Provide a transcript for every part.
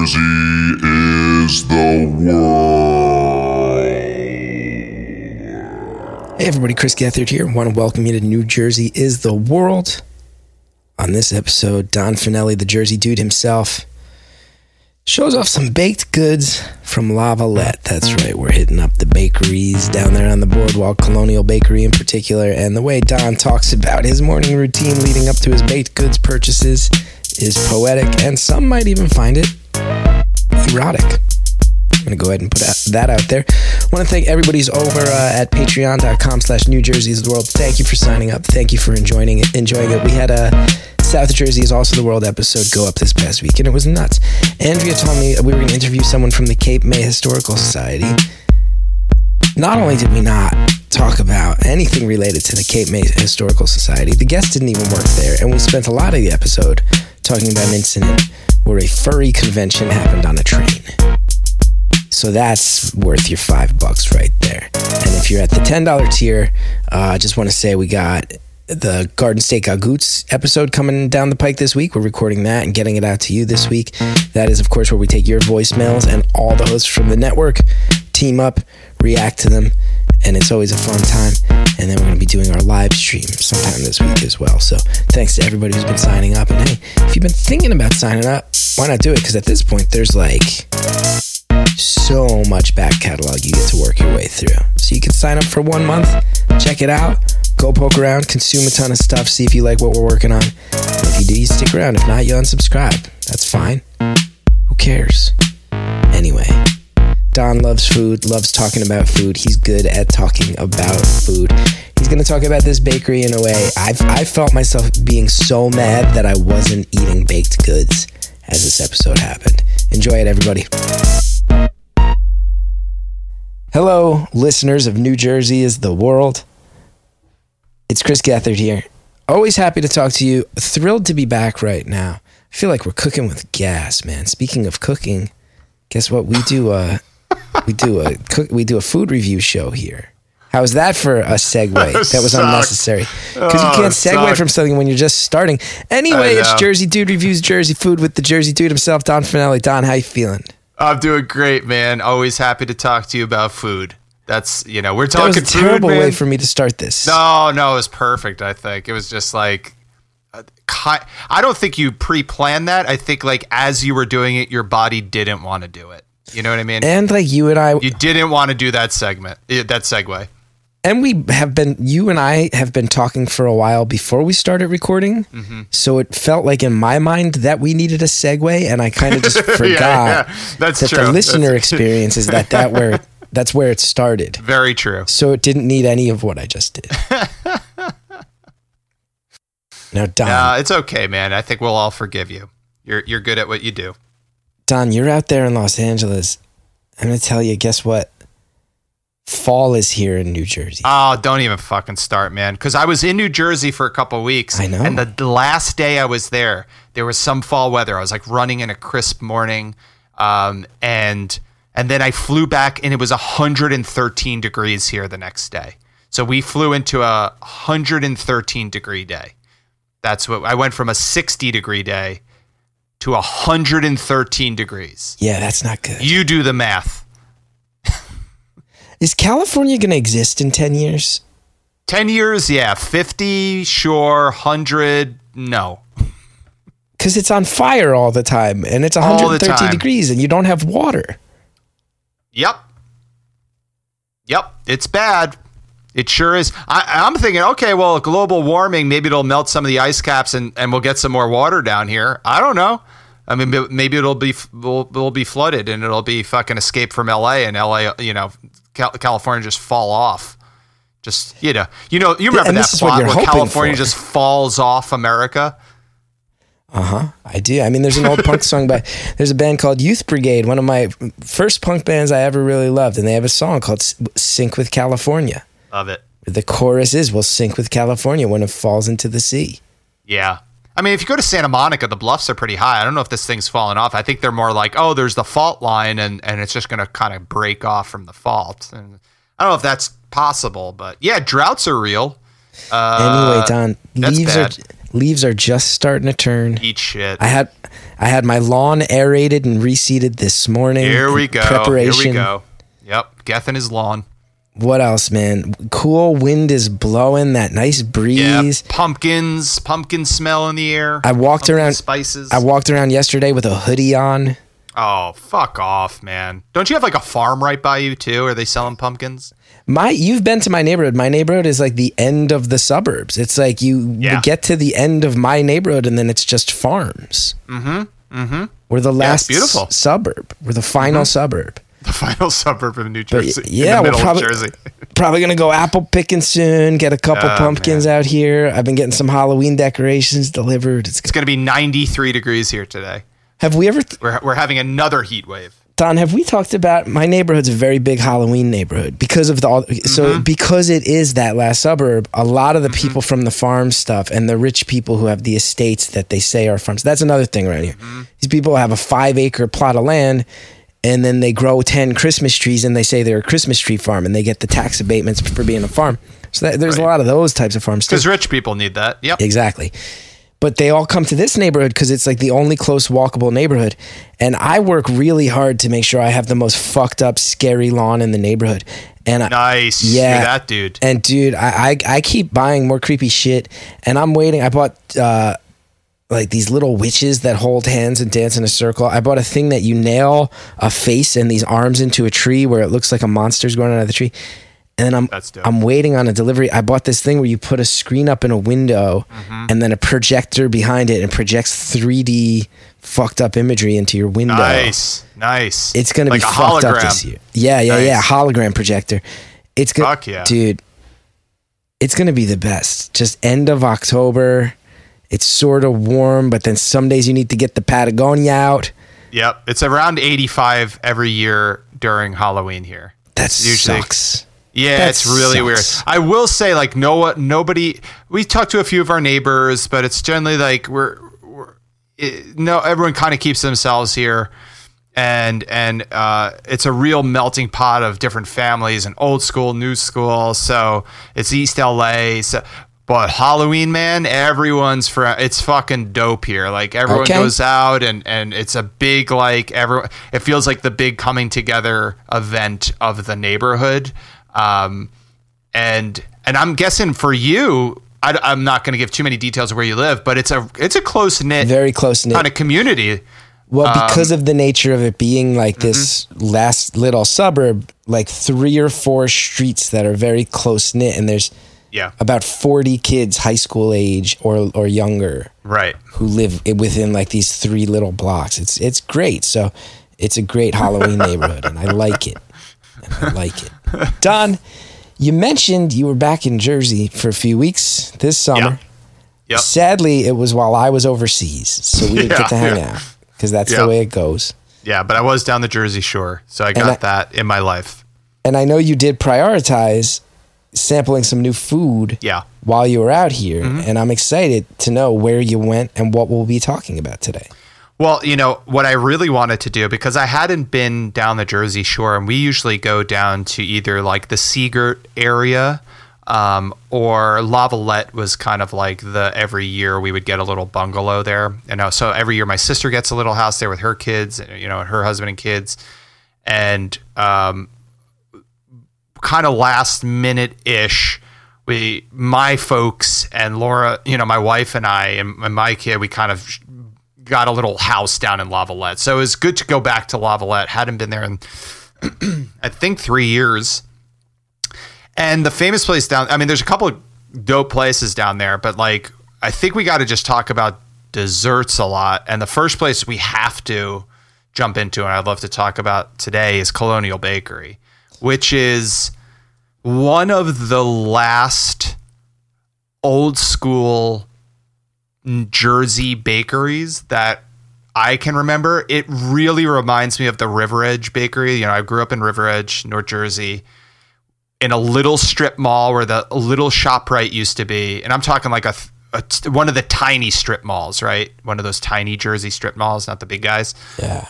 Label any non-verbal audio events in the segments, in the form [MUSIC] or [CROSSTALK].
Jersey is the world. Hey everybody, Chris Gethard here. I want to welcome you to New Jersey is the World. On this episode, Don Fanelli, the Jersey dude himself, shows off some baked goods from Lavallette. That's right, we're hitting up the bakeries down there on the boardwalk, Colonial Bakery in particular. And the way Don talks about his morning routine leading up to his baked goods purchases is poetic, and some might even find it erotic. I'm going to go ahead and put that out there. I want to thank everybody's over uh, at patreon.com slash New Jersey is the world. Thank you for signing up. Thank you for enjoying it. Enjoying it. We had a South Jersey is also the world episode go up this past week, and it was nuts. Andrea told me we were going to interview someone from the Cape May Historical Society. Not only did we not talk about anything related to the Cape May Historical Society, the guest didn't even work there, and we spent a lot of the episode talking about an incident where a furry convention happened on a train. So that's worth your five bucks right there. And if you're at the $10 tier, uh, I uh, just want to say we got the Garden State Gagoots episode coming down the pike this week. We're recording that and getting it out to you this week. That is, of course, where we take your voicemails and all the hosts from the network, team up, react to them, and it's always a fun time. And then we're going to be doing our live stream sometime this week as well. So thanks to everybody who's been signing up. And hey, if you've been thinking about signing up, why not do it? Because at this point, there's like so much back catalog you get to work your way through. So you can sign up for one month, check it out, go poke around, consume a ton of stuff, see if you like what we're working on. And if you do, you stick around. If not, you unsubscribe. That's fine. Who cares? Anyway. Don loves food, loves talking about food. He's good at talking about food. He's going to talk about this bakery in a way. I've, I felt myself being so mad that I wasn't eating baked goods as this episode happened. Enjoy it, everybody. Hello, listeners of New Jersey is the world. It's Chris Gethard here. Always happy to talk to you. Thrilled to be back right now. I feel like we're cooking with gas, man. Speaking of cooking, guess what? We do a we do a cook, we do a food review show here. How was that for a segue? [LAUGHS] That was unnecessary because you oh, can't segue from something when you're just starting. Anyway, it's Jersey Dude reviews Jersey food with the Jersey Dude himself, Don Fanelli. Don, how you feeling? I'm doing great, man. Always happy to talk to you about food. That's you know we're talking. That was a terrible food, way for me to start this. No, no, it was perfect. I think it was just like uh, I don't think you pre-planned that. I think like as you were doing it, your body didn't want to do it. You know what I mean? And like you and I, you didn't want to do that segment, that segue and we have been you and I have been talking for a while before we started recording. Mm-hmm. So it felt like in my mind that we needed a segue, and I kind of just forgot [LAUGHS] yeah, yeah. That's that true. the listener that's [LAUGHS] experience is that that where that's where it started. Very true. So it didn't need any of what I just did. [LAUGHS] now, Don, it's okay, man. I think we'll all forgive you. You're you're good at what you do. Don, you're out there in Los Angeles. I'm gonna tell you. Guess what? fall is here in New Jersey. Oh, don't even fucking start, man. Because I was in New Jersey for a couple weeks. I know. And the last day I was there, there was some fall weather. I was like running in a crisp morning, um, and and then I flew back, and it was 113 degrees here the next day. So we flew into a 113 degree day. That's what I went from a 60 degree day to 113 degrees. Yeah, that's not good. You do the math. Is California going to exist in 10 years? 10 years, yeah. 50, sure. 100, no. Because it's on fire all the time and it's 113 degrees and you don't have water. Yep. Yep. It's bad. It sure is. I, am thinking, okay, well, global warming, maybe it'll melt some of the ice caps and, and we'll get some more water down here. I don't know. I mean, maybe it'll be will will be flooded and it'll be fucking escape from L.A. and L.A. You know, California just fall off. Just you know, you know, you remember yeah, that plot where California for. just falls off America. Uh huh. I do. I mean, there's an old punk song by there's a band called Youth Brigade, one of my first punk bands I ever really loved, and they have a song called "Sink with California." Love it. The chorus is "We'll sink with California when it falls into the sea." Yeah. I mean, if you go to Santa Monica, the bluffs are pretty high. I don't know if this thing's fallen off. I think they're more like, oh, there's the fault line, and and it's just going to kind of break off from the fault. And I don't know if that's possible, but yeah, droughts are real. Uh, anyway, Don, leaves are Leaves are just starting to turn. Eat shit. I had I had my lawn aerated and reseeded this morning. Here we go. Preparation. Here we go. Yep. Gethin his lawn. What else, man? Cool wind is blowing. That nice Yeah. breeze. Pumpkins. Pumpkin smell in the air. I walked Pumpkin around. Spices. I walked around yesterday with a hoodie on. oh, fuck off, man. Don't you have like a farm right by you too? Are they selling pumpkins? My, you've been to my neighborhood. My neighborhood is like the end of the suburbs. It's like you Yeah. get to the end of my neighborhood, and then it's just farms. Mm-hmm. Mm-hmm. We're the last beautiful. s- suburb. We're the final suburb. The [LAUGHS] final suburb of New Jersey. yeah, we'll the middle probably- Probably gonna go apple picking soon. Get a couple Oh, pumpkins out here. I've been getting some Halloween decorations delivered. It's It's going to be 93 degrees here today. have we ever We're, we're having another heat wave. Don, have we talked about my neighborhood's a very big Halloween neighborhood because of the all, so Mm-hmm. because it is that last suburb, a lot of the people from the farm stuff and the rich people who have the estates that they say are farms. That's another thing right here. Mm-hmm. These people have a 5 acre plot of land and then they grow 10 Christmas trees and they say they're a Christmas tree farm and they get the tax abatements for being a farm. So that, there's a lot of those types of farms too. Because rich people need that. Yep. Exactly. But they all come to this neighborhood because it's like the only close walkable neighborhood. And I work really hard to make sure I have the most fucked up, scary lawn in the neighborhood. And I, Nice. Yeah. You're that dude. and dude, I, I I keep buying more creepy shit. And I'm waiting. I bought uh like these little witches that hold hands and dance in a circle. I bought a thing that you nail a face and these arms into a tree where it looks like a monster's going out of the tree. And then I'm I'm waiting on a delivery. I bought this thing where you put a screen up in a window Mm-hmm. and then a projector behind it and projects 3D fucked up imagery into your window. Nice. Nice. It's gonna be a fucked hologram. up this year. Yeah, yeah, Nice. yeah. Hologram projector. It's good, Fuck yeah. dude. It's gonna be the best. Just end of October. It's sort of warm, but then some days you need to get the Patagonia out. Yep. It's around 85 every year during Halloween here. That usually- sucks. Yeah, That it's really weird. I will say, like, no, nobody. We talked to a few of our neighbors, but it's generally like we're, we're it, no, everyone kind of keeps themselves here, and and uh, it's a real melting pot of different families and old school, new school. So it's East LA. So, but Halloween, man, everyone's for it's fucking dope here. Like everyone Okay. goes out and and it's a big like everyone. It feels like the big coming together event of the neighborhood. Um, and and I'm guessing for you, I, am not going to give too many details of where you live, but it's a it's a close knit Very close knit. kind of community. Well, Um, because of the nature of it being like mm-hmm. this last little suburb, like three or four streets that are very close knit, and there's Yeah, about 40 kids high school age or or younger right. who live within like these three little blocks. It's it's great. So it's a great Halloween [LAUGHS] neighborhood, and I like it. And I like it. Don, you mentioned you were back in Jersey for a few weeks this summer. Yep. Sadly, it was while I was overseas, so we didn't Yeah, get to [LAUGHS] hang yeah. out because that's Yeah. the way it goes. Yeah, but I was down the Jersey Shore, so I got I- that in my life. And I know you did prioritize sampling some new food Yeah. while you were out here, Mm-hmm. and I'm excited to know where you went and what we'll be talking about today. Well, you know, what I really wanted to do, because I hadn't been down the Jersey Shore, and we usually go down to either like the Sea Girt area um, or Lavallette was kind of like the every year we would get a little bungalow there. You know, so every year my sister gets a little house there with her kids, you know, her husband and kids. And um, kind of last minute ish, we, my folks and Laura, you know, my wife and I and, and my kid, we kind of got a little house down in Lavallette. So it was good to go back to Lavallette. Hadn't been there in [CLEARS THROAT] I think three years. And the famous place down I mean, there's a couple of dope places down there, but like I think we got to just talk about desserts a lot. And the first place we have to jump into, and I'd love to talk about today, is Colonial Bakery, which is one of the last old school Jersey bakeries that I can remember. It really reminds me of the River Edge Bakery. You know, I grew up in River Edge, North Jersey, in a little strip mall where the little shop ShopRite used to be. And I'm talking like a, a one of the tiny strip malls, right? One of those tiny Jersey strip malls, not the big guys Yeah.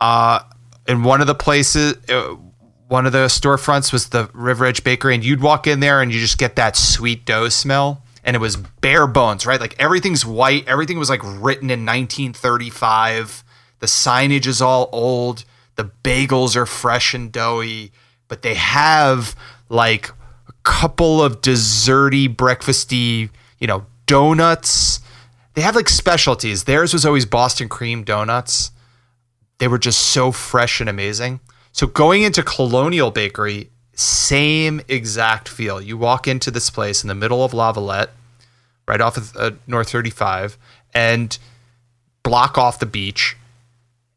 uh, in one of the places, uh, one of the storefronts was the River Edge Bakery, and you'd walk in there and you just get that sweet dough smell. and it was bare bones, right? Like everything's white, everything was like written in 1935. The signage is all old, the bagels are fresh and doughy, but they have like a couple of desserty, breakfasty, you know, donuts. They have like specialties. Theirs was always Boston cream donuts. They were just so fresh and amazing. So going into Colonial Bakery, same exact feel. You walk into this place in the middle of Lavallette, right off of uh, North 35, and block off the beach.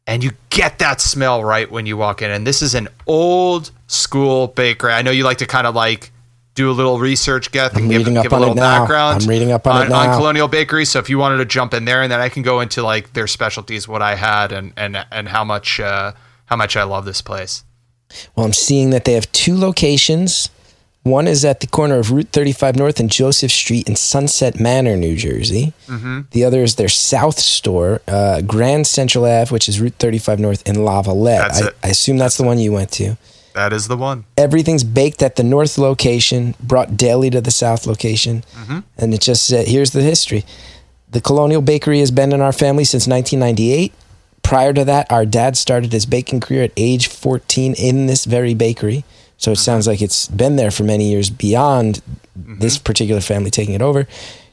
And you get that smell right when you walk in. And this is an old school bakery. I know you like to kind of like do a little research, Geth, and give, give a on little background. I'm reading up on it now. Colonial Bakery. So if you wanted to jump in there, and then I can go into like their specialties, what I had, and and and how much uh, how much I love this place. Well, I'm seeing that they have two locations. One is at the corner of Route 35 North and Joseph Street in Sunset Manor, New Jersey. Mm-hmm. The other is their South store, uh, Grand Central Ave, which is Route 35 North in Lavallette. That's I. I assume that's, the one you went to. That is the one. Everything's baked at the North location, brought daily to the South location, Mm-hmm. and it just said, here's the history. The Colonial Bakery has been in our family since 1998. Prior to that, our dad started his baking career at age 14 in this very bakery. So it uh-huh. sounds like it's been there for many years beyond mm-hmm. this particular family taking it over.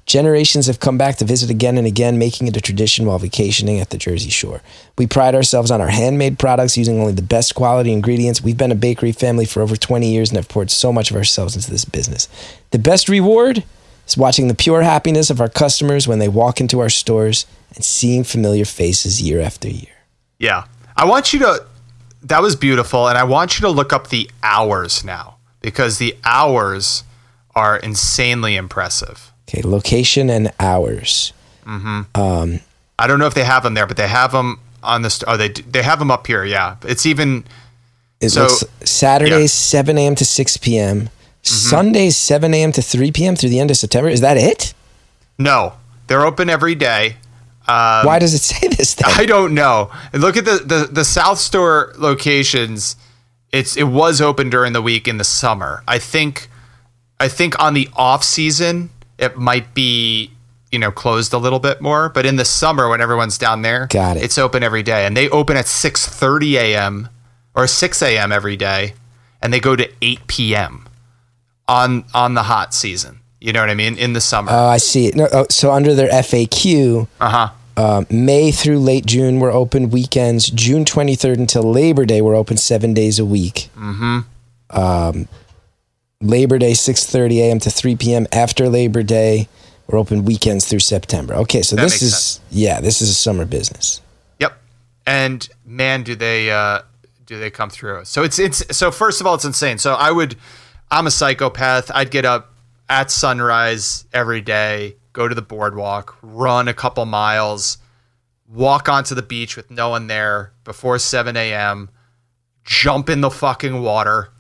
Generations have come back to visit again and again, making it a tradition while vacationing at the Jersey Shore. We pride ourselves on our handmade products using only the best quality ingredients. We've been a bakery family for over 20 years and have poured so much of ourselves into this business. The best reward is watching the pure happiness of our customers when they walk into our stores and seeing familiar faces year after year. Yeah. I want you to that was beautiful and I want you to look up the hours now because the hours are insanely impressive. Okay, location and hours. Mhm. Um I don't know if they have them there, but they have them on the st- oh they they have them up here, yeah. It's even It So- Saturdays yeah. Mm-hmm. 7 a.m. to 6 p.m. Mm-hmm. Sundays 7 a.m. to 3 p.m. through the end of September. Is that it? no. They're open every day. Um, Why does it [LAUGHS] say this then? I don't know. Look at the, the the South Store locations. It's it was open during the week in the summer. I think I think on the off season it might be you know closed a little bit more, but in the summer when everyone's down there, Got it. It's open every day, and they open at six thirty a.m. or six a.m. every day, and they go to eight p.m. on on the hot season. You know what I mean? In the summer. Oh, I see. No, oh, so under their FAQ, Uh huh. um, May through late June we're open weekends. June 23rd until Labor Day we're open seven days a week. Mm-hmm. Um, Labor Day 6:30 a.m. to 3 p.m. After Labor Day we're open weekends through September. Okay, so That this is sense. yeah, this is a summer business. Yep. And man, do they uh, do they come through? So it's it's so first of all, it's insane. So I would, I'm a psychopath. I'd get up at sunrise every day, go to the boardwalk, run a couple miles, walk onto the beach with no one there before 7 a.m., jump in the fucking water,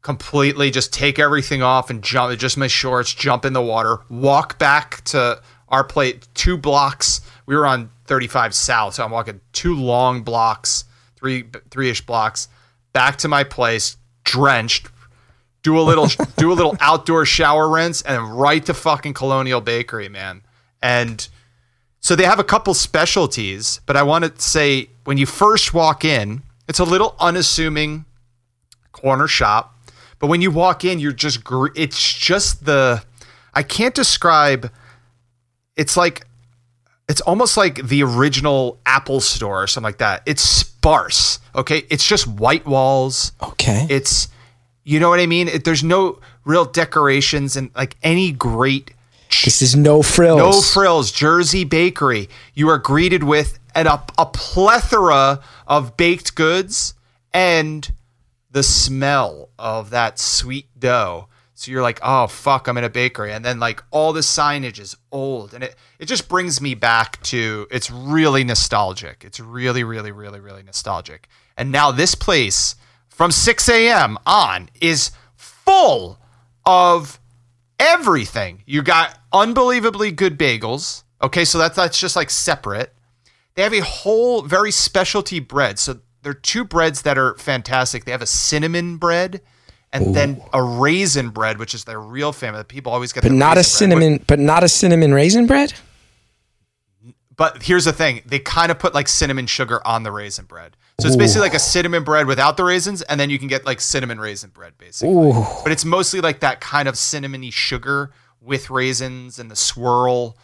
completely just take everything off and jump, just my shorts, jump in the water, walk back to our plate, two blocks. We were on 35 South, so I'm walking two long blocks, three three ish blocks, back to my place, drenched. Do a little, [LAUGHS] do a little outdoor shower rinse, and right to fucking Colonial Bakery, man. And so they have a couple specialties, but I want to say when you first walk in, it's a little unassuming corner shop, but when you walk in, you're just gr- it's just the I can't describe it's like it's almost like the original Apple store or something like that. It's sparse, okay? It's just white walls. Okay. It's you know what I mean? It, there's no real decorations and like any great this is no frills. no frills, Jersey Bakery. You are greeted with an, a, a plethora of baked goods and the smell of that sweet dough. So you're like, oh fuck, I'm in a bakery, and then like all the signage is old, and it it just brings me back to. It's really nostalgic. It's really, really, really, really nostalgic. And now this place from 6 a.m. on is full of everything. You got unbelievably good bagels. Okay, so that's that's just like separate. They have a whole very specialty bread. So there are two breads that are fantastic. They have a cinnamon bread and then a raisin bread, which is their real famous. People always get, But not a bread. cinnamon. But not a cinnamon raisin bread. But here's the thing: they kind of put like cinnamon sugar on the raisin bread, so it's basically like a cinnamon bread without the raisins, and then you can get like cinnamon raisin bread, basically. Ooh. But it's mostly like that kind of cinnamony sugar with raisins and the swirl,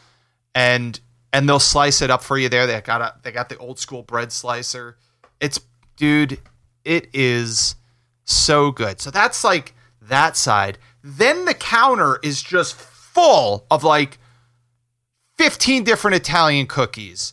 and and they'll slice it up for you there. They got a, they got the old school bread slicer. It's dude, it is so good. So that's like that side. Then the counter is just full of like 15 different Italian cookies,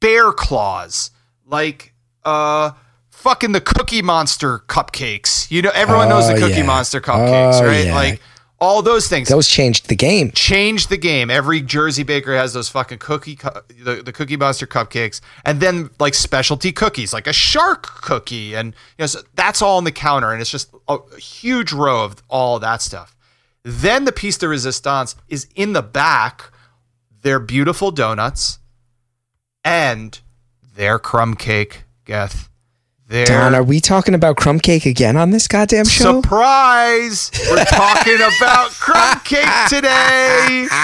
bear claws, like uh fucking the Cookie Monster cupcakes. You know, everyone knows the Oh, Cookie yeah. Monster cupcakes, Oh, right? yeah. Like all those things. Those changed the game. Changed the game. Every Jersey baker has those fucking cookie, cu- the, the Cookie Monster cupcakes, and then like specialty cookies, like a shark cookie, and you know so that's all on the counter, and it's just a huge row of all that stuff. Then the piece de resistance is in the back. Their beautiful donuts and their crumb cake, Geth. Their Don, are we talking about crumb cake again on this goddamn show? Surprise! We're talking about crumb cake today. [LAUGHS]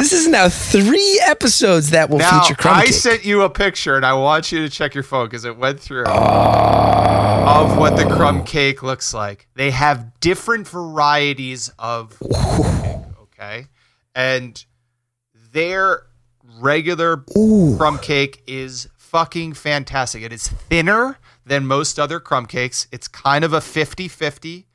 This is now three episodes that will Now, feature crumb I cake. I sent you a picture, and I want you to check your phone because it went through oh. of what the crumb cake looks like. They have different varieties of cake, okay, and their regular crumb cake is fucking fantastic. It is thinner than most other crumb cakes. It's kind of a 50-50,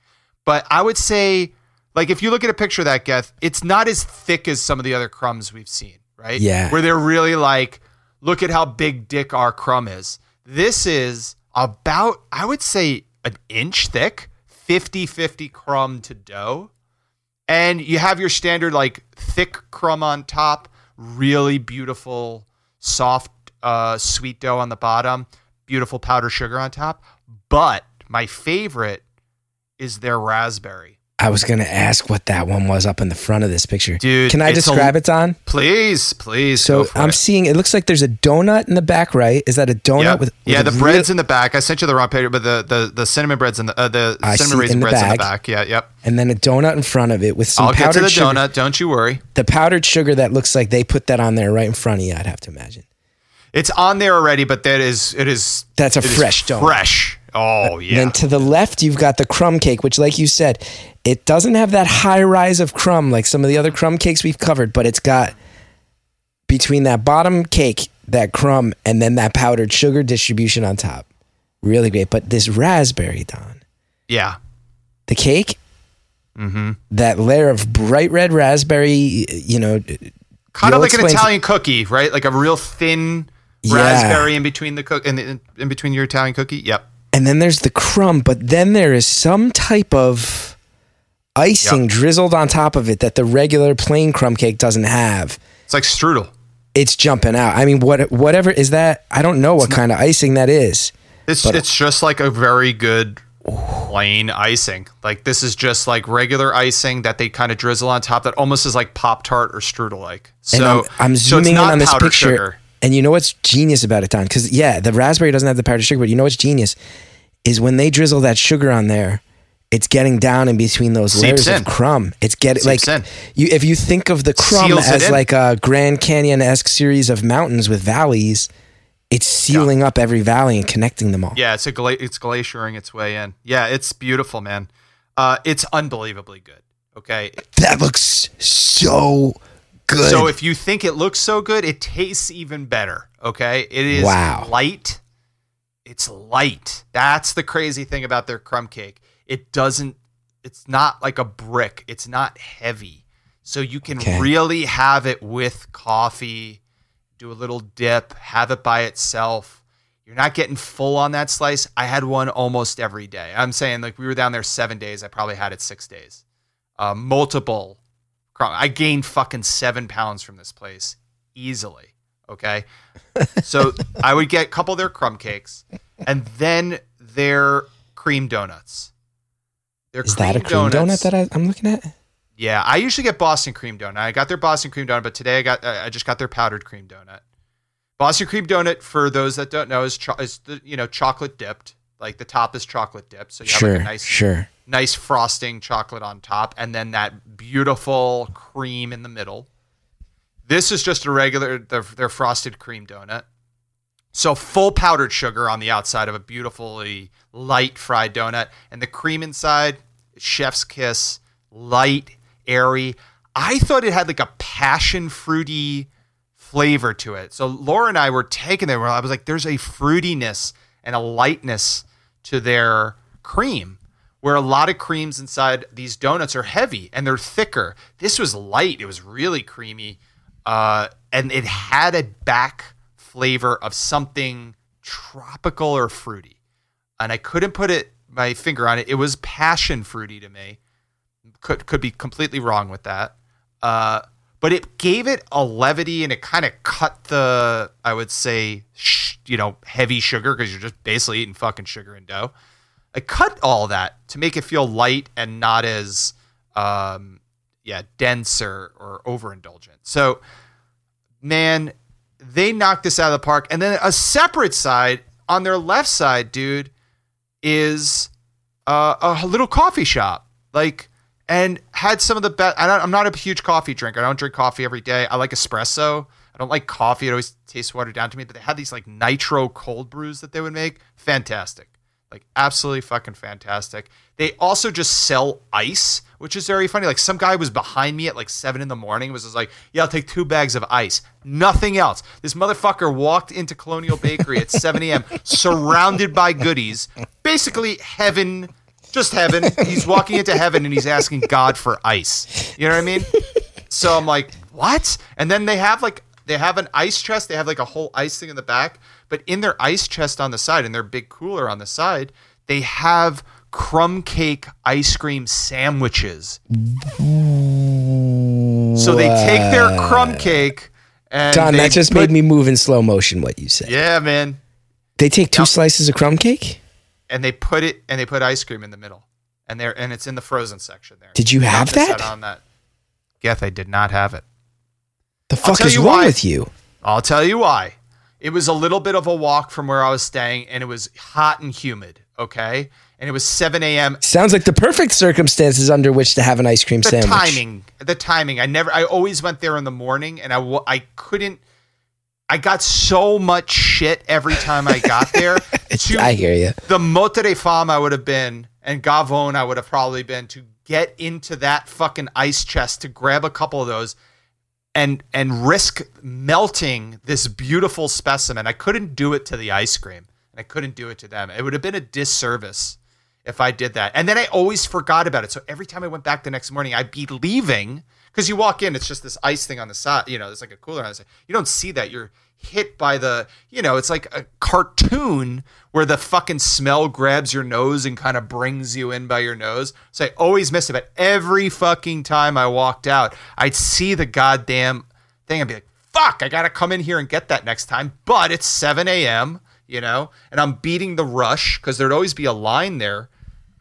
but I would say like if you look at a picture of that Geth, it's not as thick as some of the other crumbs we've seen, right? Yeah. Where they're really like, look at how big dick our crumb is. This is about, I would say, an inch thick, 50-50 crumb to dough. And you have your standard like thick crumb on top, really beautiful, soft, uh, sweet dough on the bottom, beautiful powdered sugar on top. But my favorite is their raspberry. I was going to ask what that one was up in the front of this picture. Dude, Can I it's a- describe it, Don? Please, please. So I'm it. seeing, it looks like there's a donut in the back, right? Is that a donut yeah, with, with yeah. a The real- bread's in the back. I sent you the wrong picture, but the the, the cinnamon bread's in the uh, the I cinnamon raisin in bread's in the back. Yeah, yep. and then a donut in front of it with some I'll get powdered to the sugar. donut. Don't you worry. The powdered sugar that looks like they put that on there right in front of you, I'd have to imagine. It's on there already, but that is it is That's a fresh donut. Fresh. Oh yeah. Then to the left, you've got the crumb cake, which, like you said, it doesn't have that high rise of crumb like some of the other crumb cakes we've covered, but it's got between that bottom cake, that crumb, and then that powdered sugar distribution on top. Really great. But this raspberry, Don, yeah. the cake, Mm-hmm. that layer of bright red raspberry, you know, Kind of like an Italian cookie, right? Like a real thin Yeah. raspberry in between the cook in, in, in between your Italian cookie. Yep. And then there's the crumb, but then there is some type of icing Yep. drizzled on top of it that the regular plain crumb cake doesn't have. It's like strudel. it's jumping out. I mean, what whatever is that? I don't know what kind of icing that is. It's it's just like a very good plain icing. Like this is just like regular icing that they kind of drizzle on top that almost is like Pop Tart or strudel like. So I'm, I'm so zooming in on this picture, sugar. And you know what's genius about it, Don? Because yeah, the raspberry doesn't have the powdered sugar, but you know what's genius is when they drizzle that sugar on there. It's getting down in between those Seeps layers in. of crumb. It's getting like in. you. If you think of the crumb Seals as like a Grand Canyon esque series of mountains with valleys, it's sealing up every valley and connecting them all. Yeah, it's a gla- it's glaciering its way in. Yeah, it's beautiful, man. Uh, it's unbelievably good. Okay, That looks so good. So if you think it looks so good, it tastes even better. Okay, it is Wow. light. It's light. That's the crazy thing about their crumb cake. It doesn't. It's not like a brick. It's not heavy, so you can Okay. really have it with coffee. Do a little dip. Have it by itself. You're not getting full on that slice. I had one almost every day. I'm saying like we were down there seven days. I probably had it six days. Uh, multiple. I gained fucking seven pounds from this place easily. Okay. [LAUGHS] So I would get a couple of their crumb cakes and then their cream donuts. Their is that a cream donut that I, I'm looking at? yeah, I usually get Boston cream donut. I got their Boston cream donut, but today I got uh, I just got their powdered cream donut. Boston cream donut, for those that don't know, is, cho- is the, you know chocolate dipped. Like the top is chocolate dipped, so you have Sure, like a nice sure. Nice frosting chocolate on top, and then that beautiful cream in the middle. This is just a regular their, their frosted cream donut. So full powdered sugar on the outside of a beautifully light fried donut, and the cream inside, chef's kiss, light, airy. I thought it had like a passion fruity flavor to it. So Laura and I were taking it. I was like, "There's a fruitiness and a lightness to their cream." Where a lot of creams inside these donuts are heavy and they're thicker. This was light. It was really creamy, uh, and it had a back flavor of something tropical or fruity. And I couldn't put it my finger on it. It was passion fruity to me. Could could be completely wrong with that. Uh, but it gave it a levity and it kind of cut the I would say sh- you know heavy sugar because you're just basically eating fucking sugar and dough. I cut all that to make it feel light and not as um, yeah dense or, or overindulgent. So man, they knocked this out of the park. And then a separate side on their left side, dude, is uh, a little coffee shop. Like, and had some of the best. I'm not a huge coffee drinker. I don't drink coffee every day. I like espresso. I don't like coffee. It always tastes watered down to me. But they had these like nitro cold brews that they would make. Fantastic. Like absolutely fucking fantastic. They also just sell ice, which is very funny. Like some guy was behind me at like seven in the morning, was just like, "Yeah, I'll take two bags of ice, nothing else." This motherfucker walked into Colonial Bakery at 7 a.m. [LAUGHS] surrounded by goodies, basically heaven, just heaven. He's walking into heaven and he's asking God for ice. You know what I mean? So I'm like, what? And then they have like they have an ice chest. They have like a whole ice thing in the back, but in their ice chest on the side, in their big cooler on the side, they have crumb cake ice cream sandwiches. So they take their crumb cake and Don, that just put- made me move in slow motion. What you said? Yeah, man. They take two Yep. slices of crumb cake. And they put it and they put ice cream in the middle. And there and it's in the frozen section there. Did you have Not that? on that. Geth, I did not have it. The fuck is wrong why. with you? I'll tell you why. It was a little bit of a walk from where I was staying, and it was hot and humid. Okay, and it was 7 a.m. Sounds like the perfect circumstances under which to have an ice cream sandwich. The sandwich. timing, the timing. I never. I always went there in the morning, and I I couldn't. I got so much shit every time I got [LAUGHS] there. to I hear you. the mote de femme I would have been, and Gavone I would have probably been to get into that fucking ice chest to grab a couple of those and and risk melting this beautiful specimen. I couldn't do it to the ice cream, and I couldn't do it to them. It would have been a disservice if I did that. And then I always forgot about it. So every time I went back the next morning, I'd be leaving because you walk in, it's just this ice thing on the side. You know, it's like a cooler on the side. You don't see that. You're hit by the, you know, it's like a cartoon where the fucking smell grabs your nose and kind of brings you in by your nose. So I always missed it. But every fucking time I walked out, I'd see the goddamn thing and be like, fuck, I got to come in here and get that next time. But it's 7 a.m., you know, and I'm beating the rush because there'd always be a line there.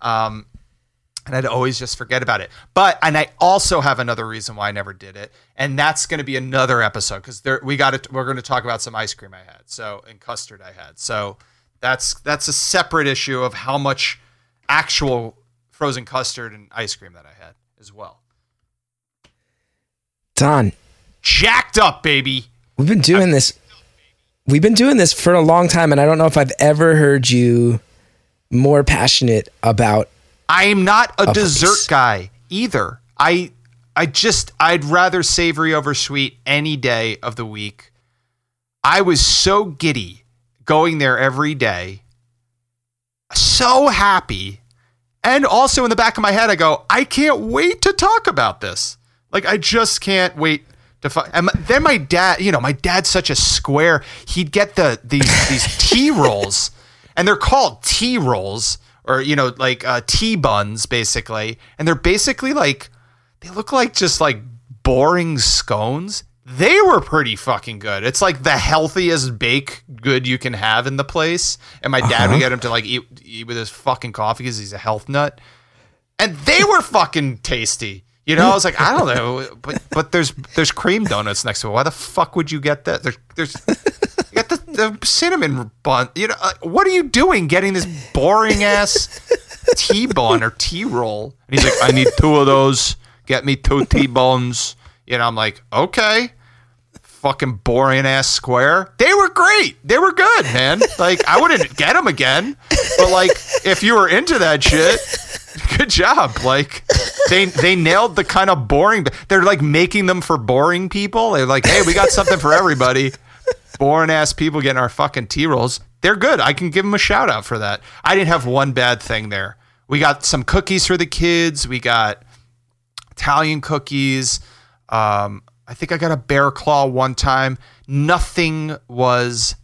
Um, and I'd always just forget about it. But and I also have another reason why I never did it, and that's going to be another episode because there we got it. We're going to talk about some ice cream I had, so and custard I had. So that's that's a separate issue of how much actual frozen custard and ice cream that I had as well. Don, Jacked up, baby. we've been doing this. We've been doing this for a long time, and I don't know if I've ever heard you more passionate about. I'm not a dessert guy either. I I just I'd rather savory over sweet any day of the week. I was so giddy going there every day. So happy. And also in the back of my head I go, I can't wait to talk about this. Like I just can't wait to and then my dad, you know, my dad's such a square. He'd get the these these tea rolls and they're called tea rolls or you know like uh, tea buns basically. And they're basically like they look like just like boring scones. They were pretty fucking good. It's like the healthiest bake good you can have in the place. And my dad would get him to like eat, eat with his fucking coffee because he's a health nut. And they were fucking tasty. You know i was like i don't know but but there's there's cream donuts next to it. Why the fuck would you get that? There's there's the cinnamon bun. You know, uh, what are you doing getting this boring ass [LAUGHS] tea bun or tea roll? And he's like, I need two of those. Get me two T bones. You know, I'm like, okay. Fucking boring ass square. They were great. They were good, man. Like, I wouldn't get them again. But, like, if you were into that shit, good job. Like, they they nailed the kind of boring. They're like making them for boring people. They're like, hey, we got something for everybody. [LAUGHS] Boring ass people getting our fucking tea rolls. They're good. I can give them a shout out for that. I didn't have one bad thing there. We got some cookies for the kids. We got Italian cookies. Um, I think I got a bear claw one time. Nothing was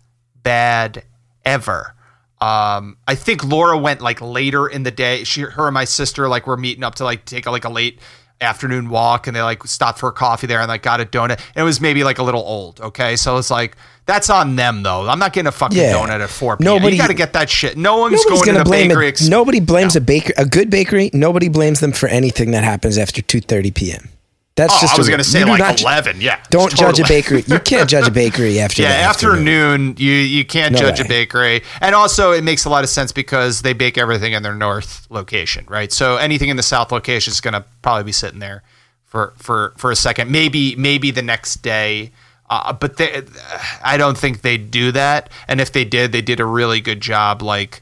bad ever. Um, I think Laura went like later in the day. She, her, and my sister like were meeting up to like take like a late afternoon walk, and they like stopped for a coffee there and like got a donut. And it was maybe like a little old. Okay, so it's like that's on them though. I'm not getting a fucking Yeah. donut at 4 p.m. Nobody- you got to get that shit. No one's going to the blame bakery. ex- Nobody blames No. a baker, a good bakery. Nobody blames them for anything that happens after two thirty p.m. That's Oh, just. I was going to say like not 11. Yeah. Don't judge a bakery. You can't judge a bakery [LAUGHS] after. Yeah, the afternoon, you you can't No judge way. a bakery, and also it makes a lot of sense because they bake everything in their north location, right? So anything in the south location is going to probably be sitting there for for for a second, maybe maybe the next day. Uh, but they, I don't think they do that, and if they did, they did a really good job, like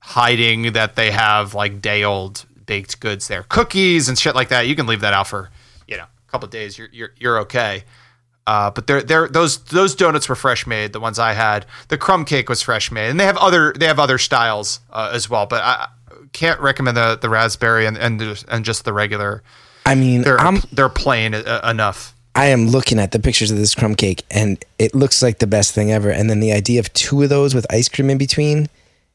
hiding that they have like day old baked goods there, cookies and shit like that. You can leave that out for you know a couple of days. You're you're you're okay. Uh, but they're, they're, those those donuts were fresh made. The ones I had, the crumb cake was fresh made, and they have other they have other styles uh, as well. But I can't recommend the, the raspberry and and just, and just the regular. I mean, They're I'm they're plain uh, enough. I am looking at the pictures of this crumb cake, and it looks like the best thing ever. And then the idea of two of those with ice cream in between.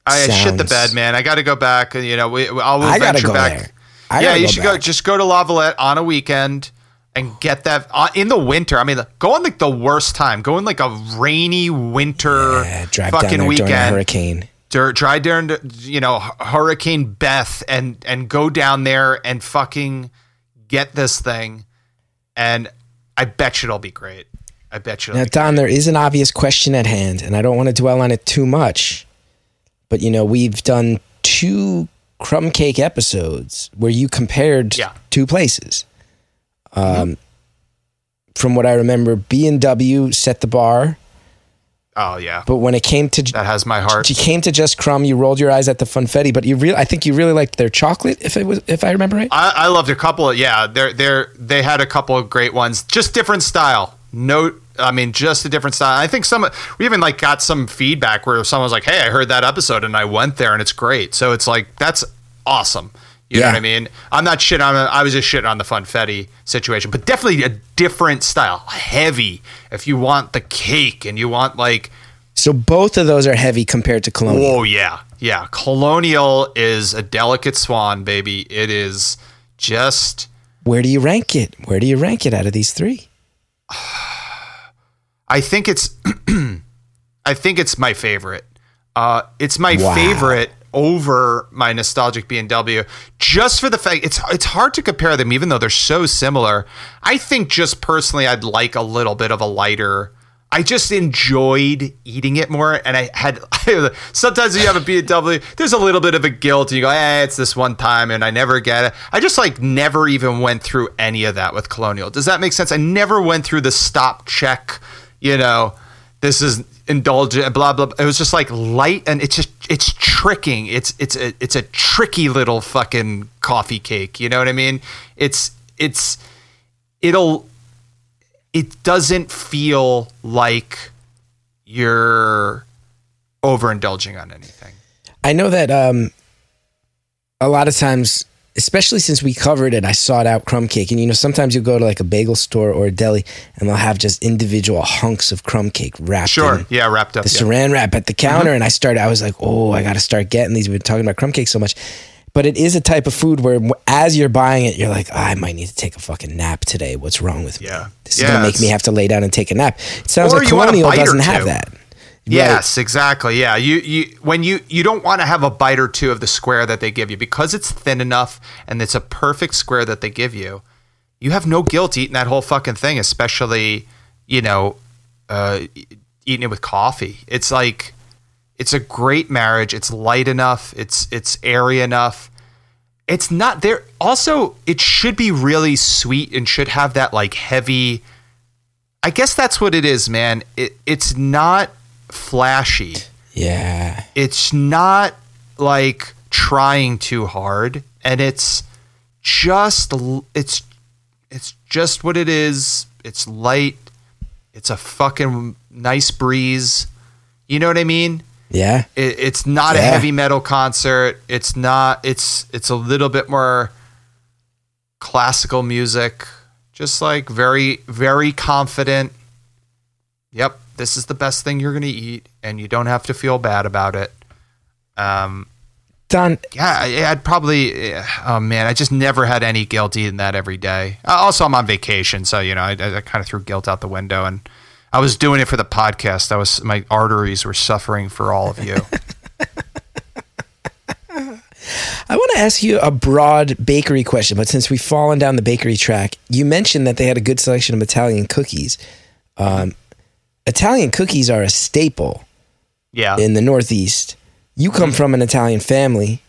I shit the sounds- bed, man. I got to go back. You know, we, I'll I gotta go back. there. I yeah, you should go. Just go to Lavallette on a weekend and get that uh, in the winter. I mean, go on like the worst time. Go in like a rainy winter Yeah, fucking weekend. hurricane. Dur- try during you know Hurricane Beth and and go down there and fucking get this thing, and I bet you it'll be great. I bet you. Now, Don, great. there is an obvious question at hand, and I don't want to dwell on it too much. But you know, we've done two crumb cake episodes where you compared Yeah. two places. Um, from what I remember, B and W set the bar, Oh yeah, but when it came to that has my heart. you came to just crumb, you rolled your eyes at the funfetti, but you really, I think you really liked their chocolate, if it was, if I remember right. I, I loved a couple of yeah. They're they're they had a couple of great ones. Just different style. No, I mean just a different style. I think some we even like got some feedback where someone was like, "Hey, I heard that episode and I went there and it's great." So it's like that's awesome. You know Yeah. what I mean? I'm not shit on. I was just shitting on the funfetti situation, but definitely a different style, heavy. If you want the cake and you want like So both of those are heavy compared to Colonial. Oh yeah, yeah. Colonial is a delicate swan, baby. It is just. Where do you rank it? Where do you rank it out of these three? I think it's. [CLEARS THROAT] I think it's my favorite. Uh, it's my Wow. favorite over my nostalgic B&W just for the fact it's it's hard to compare them even though they're so similar. I think just personally I'd like a little bit of a lighter I just enjoyed eating it more, and I had [LAUGHS] sometimes you have a B&W, there's a little bit of a guilt, and you go, "Eh, it's this one time, and I never get it." I just like never even went through any of that with Colonial. Does that make sense? I never went through the stop check, you know, this is indulgent, blah blah. blah. It was just like light, and it's just it's tricking. It's it's a it's a tricky little fucking coffee cake. You know what I mean? It's it's it'll it doesn't feel like you're overindulging on anything. I know that um, a lot of times, especially since we covered it, I sought out crumb cake. And you know, sometimes you'll go to like a bagel store or a deli and they'll have just individual hunks of crumb cake wrapped Sure. in Yeah, wrapped up. the yeah. saran wrap at the counter. And I started, I was like, oh, I got to start getting these. We've been talking about crumb cake so much. But it is a type of food where as you're buying it, you're like, "Ah, I might need to take a fucking nap today. What's wrong with me? Yeah. This is Yeah, going to make me have to lay down and take a nap. It sounds like you want a Colonial doesn't have that. Yes, exactly. Yeah, you you when you you don't want to have a bite or two of the square that they give you because it's thin enough and it's a perfect square that they give you. You have no guilt eating that whole fucking thing, especially you know, uh, eating it with coffee. It's like it's a great marriage. It's light enough. It's it's airy enough. It's not there. Also, it should be really sweet and should have that like heavy. I guess that's what it is, man. It it's not flashy. Yeah. It's not like trying too hard, and it's just it's it's just what it is. It's light. It's a fucking nice breeze. You know what I mean? Yeah. It, it's not a heavy metal concert. It's not. It's it's a little bit more classical music. Just like very very confident. Yep, this is the best thing you're gonna eat, and you don't have to feel bad about it. Um, Don, yeah, I- I'd probably. Oh man, I just never had any guilt eating that every day. Uh, Also, I'm on vacation, so you know, I, I kind of threw guilt out the window, and I was doing it for the podcast. I was my arteries were suffering for all of you. [LAUGHS] I want to ask you a broad bakery question, but since we've fallen down the bakery track, you mentioned that they had a good selection of Italian cookies. Um, Italian cookies are a staple yeah, in the Northeast. You come mm-hmm. from an Italian family.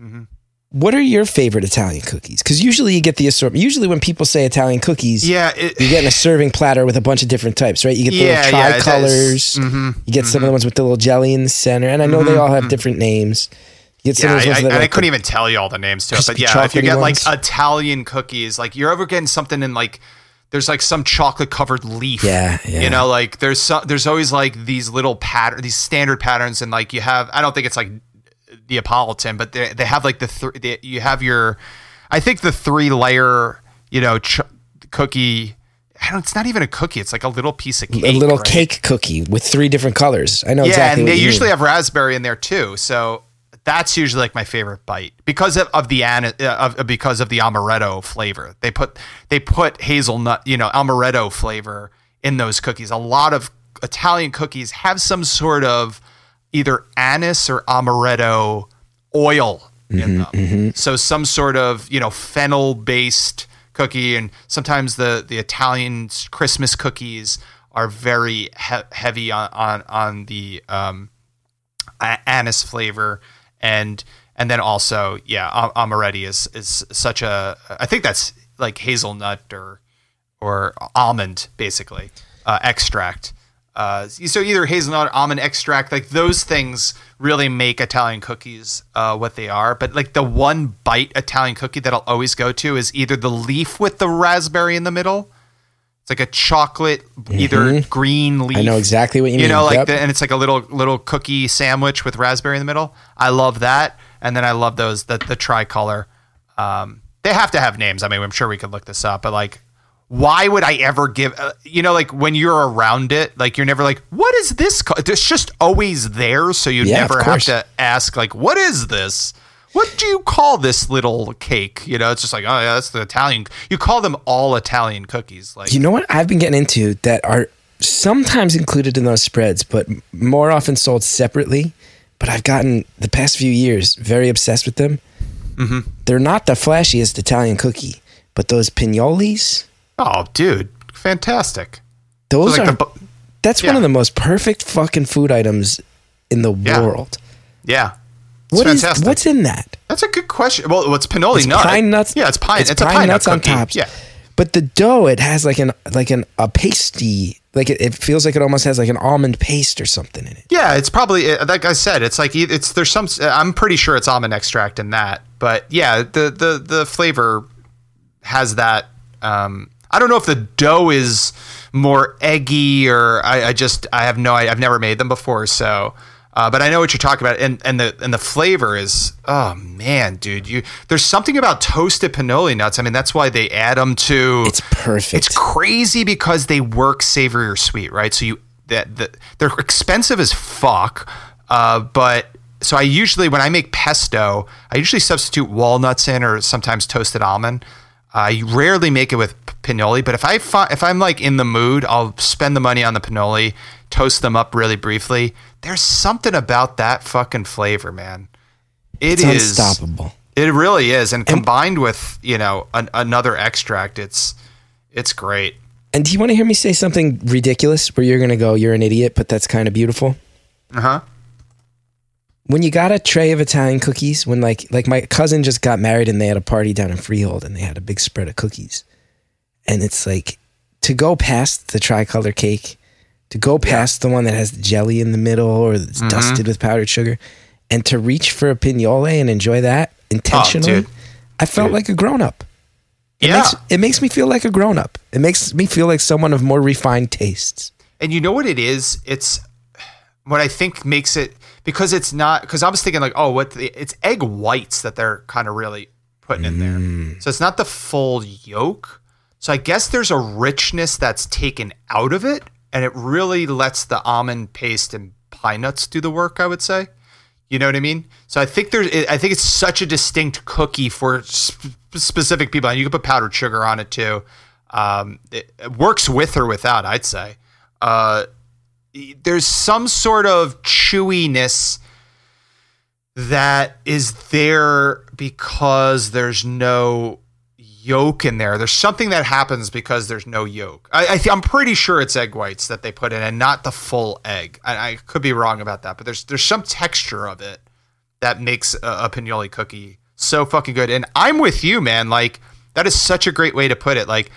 Mm-hmm. What are your favorite Italian cookies? Because usually you get the assortment. Usually when people say Italian cookies, yeah. It, you're getting a serving platter with a bunch of different types, right? You get the Yeah, little yeah, tricolors. Mhm, You get some of the mm-hmm. ones with the little jelly in the center, and I know they all have different names. You get some yeah, of those I, ones I, are I couldn't even tell you all the names to it, but yeah, if you get like. Italian cookies, like you're ever getting something in like there's like some chocolate covered leaf. Yeah, yeah. You know, like there's there's always like these little pattern, these standard patterns, and like you have. I don't think it's like Neapolitan, but they they have like the three. You have your, I think the three layer, you know, ch- cookie. I don't. It's not even a cookie. It's like a little piece of cake. a little right? cake cookie with three different colors. I know Yeah, exactly. and they usually mean. have raspberry in there too. So that's usually like my favorite bite because of, of the an- uh, of, because of the amaretto flavor. They put they put hazelnut, you know, amaretto flavor in those cookies. A lot of Italian cookies have some sort of either anise or amaretto oil in them. So some sort of you know fennel based cookie, and sometimes the the Italian Christmas cookies are very he- heavy on on on the um, anise flavor, and and then also yeah, am- amaretti is is such a I think that's like hazelnut or or almond basically uh, extract. Uh, so either hazelnut or almond extract, like those things really make Italian cookies uh, what they are. But like the one bite Italian cookie that I'll always go to is either the leaf with the raspberry in the middle. It's like a chocolate, either green leaf. Mm-hmm. I know exactly what you, You mean. You know, like Yep. the, and it's like a little little cookie sandwich with raspberry in the middle. I love that, and then I love those the the tricolor. Um, they have to have names. I mean, I'm sure we could look this up, but like, why would I ever give? Uh, you know, like when you're around it, like you're never like, what is this? Co-? It's just always there, so you Yeah, never have to ask like, what is this? What do you call this little cake? You know, it's just like, oh yeah, that's the Italian. You call them all Italian cookies, like You know what I've been getting into that are sometimes included in those spreads, but more often sold separately. But I've gotten the past few years very obsessed with them. Mm-hmm. They're not the flashiest Italian cookie, but those pinolis, oh, dude, fantastic. those like are. the that's one of the most perfect fucking food items in the Yeah. world. Yeah. It's What is what's in that? That's a good question. Well, what's pinoli It's nut? pine nuts. Yeah, it's pine. It's, a pine, pine nuts nut on top. Yeah. But the dough, it has like an like an a pasty. Like it, it feels like it almost has like an almond paste or something in it. Yeah, it's probably like I said. It's like it's there's some. I'm pretty sure it's almond extract in that. But yeah, the the the flavor has that. Um, I don't know if the dough is more eggy or I, I just I have no. I, I've never made them before, so. Uh, but I know what you're talking about, and, and the and the flavor is oh man, dude, you there's something about toasted pinoli nuts. I mean, that's why they add them to. It's perfect. It's crazy because they work savory or sweet, right? So you that the, they're expensive as fuck. Uh, but so I usually when I make pesto, I usually substitute walnuts in or sometimes toasted almond. I rarely make it with pinoli, but if I fi- if I'm like in the mood, I'll spend the money on the pinoli, toast them up really briefly. There's something about that fucking flavor, man. It it's is unstoppable. it really is, and combined with you know an, another extract, it's it's great. And do you want to hear me say something ridiculous where you're going to go, you're an idiot, but that's kind of beautiful? Uh huh. When you got a tray of Italian cookies, when like like my cousin just got married and they had a party down in Freehold and they had a big spread of cookies. And it's like to go past the tricolor cake, to go past the one that has the jelly in the middle or that's Mm-hmm. dusted with powdered sugar, and to reach for a pinole and enjoy that intentionally, Oh. I felt like a grown up. It Yeah. makes it makes me feel like a grown up. It makes me feel like someone of more refined tastes. And you know what it is? It's what I think makes it because it's not because I was thinking like, oh, what the, it's egg whites that they're kind of really putting in there. So it's not the full yolk. So I guess there's a richness that's taken out of it, and it really lets the almond paste and pine nuts do the work. I would say. You know what I mean? So I think there's, I think it's such a distinct cookie for sp- specific people, and you can put powdered sugar on it too. Um, it, it works with or without, I'd say. Uh, there's some sort of chewiness that is there because there's no yolk in there. There's something that happens because there's no yolk. I, I I'm pretty sure it's egg whites that they put in, and not the full egg. I, I could be wrong about that, but there's there's some texture of it that makes a, a pinoli cookie so fucking good. And I'm with you, man. Like that is such a great way to put it. Like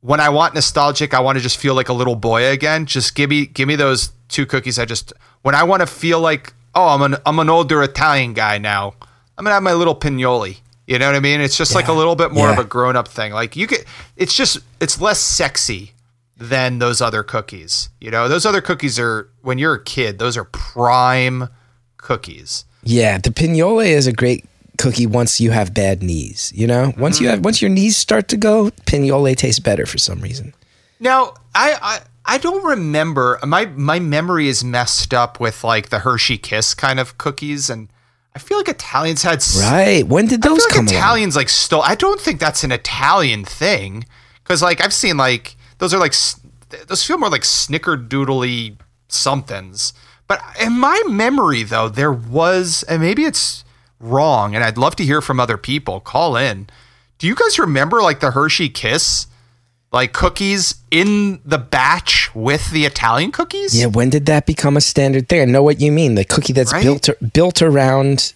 when I want nostalgic, I want to just feel like a little boy again. Just give me give me those two cookies. I just when I want to feel like oh I'm an I'm an older Italian guy now. I'm gonna have my little pinoli. You know what I mean? It's just like a little bit more of a grown up thing. Like you could, it's just it's less sexy than those other cookies. You know, those other cookies are when you're a kid. Those are prime cookies. Yeah, the pinole is a great cookie once you have bad knees. You know, once you mm-hmm. have once your knees start to go, pinole tastes better for some reason. Now, I, I I don't remember my my memory is messed up with like the Hershey Kiss kind of cookies, and I feel like Italians had Right? When did those come? I those feel like come along? Italians like stole. I don't think that's an Italian thing because like I've seen like those are like those feel more like snickerdoodly somethings. But in my memory though, there was and maybe it's wrong, and I'd love to hear from other people. Call in. Do you guys remember like the Hershey Kiss? Like cookies in the batch with the Italian cookies? Yeah, when did that become a standard thing? I know what you mean. The cookie that's Right? built built around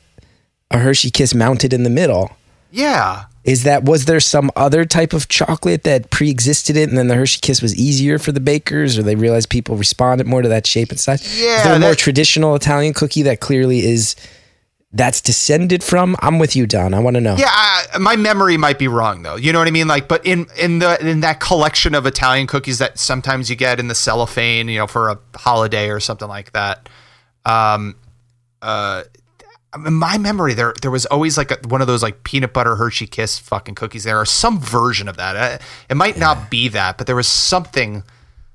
a Hershey Kiss mounted in the middle. Yeah. Is that was there some other type of chocolate that pre-existed it, and then the Hershey Kiss was easier for the bakers, or they realized people responded more to that shape and size? Yeah, is there a more traditional Italian cookie that clearly is that's descended from? I'm with you, Don. I want to know. Yeah, I, my memory might be wrong though. You know what I mean? Like, but in in the in that collection of Italian cookies that sometimes you get in the cellophane, you know, for a holiday or something like that. Um, uh, in my memory, there there was always like a, one of those like peanut butter Hershey Kiss fucking cookies there, or some version of that. Uh, It might not be that, but there was something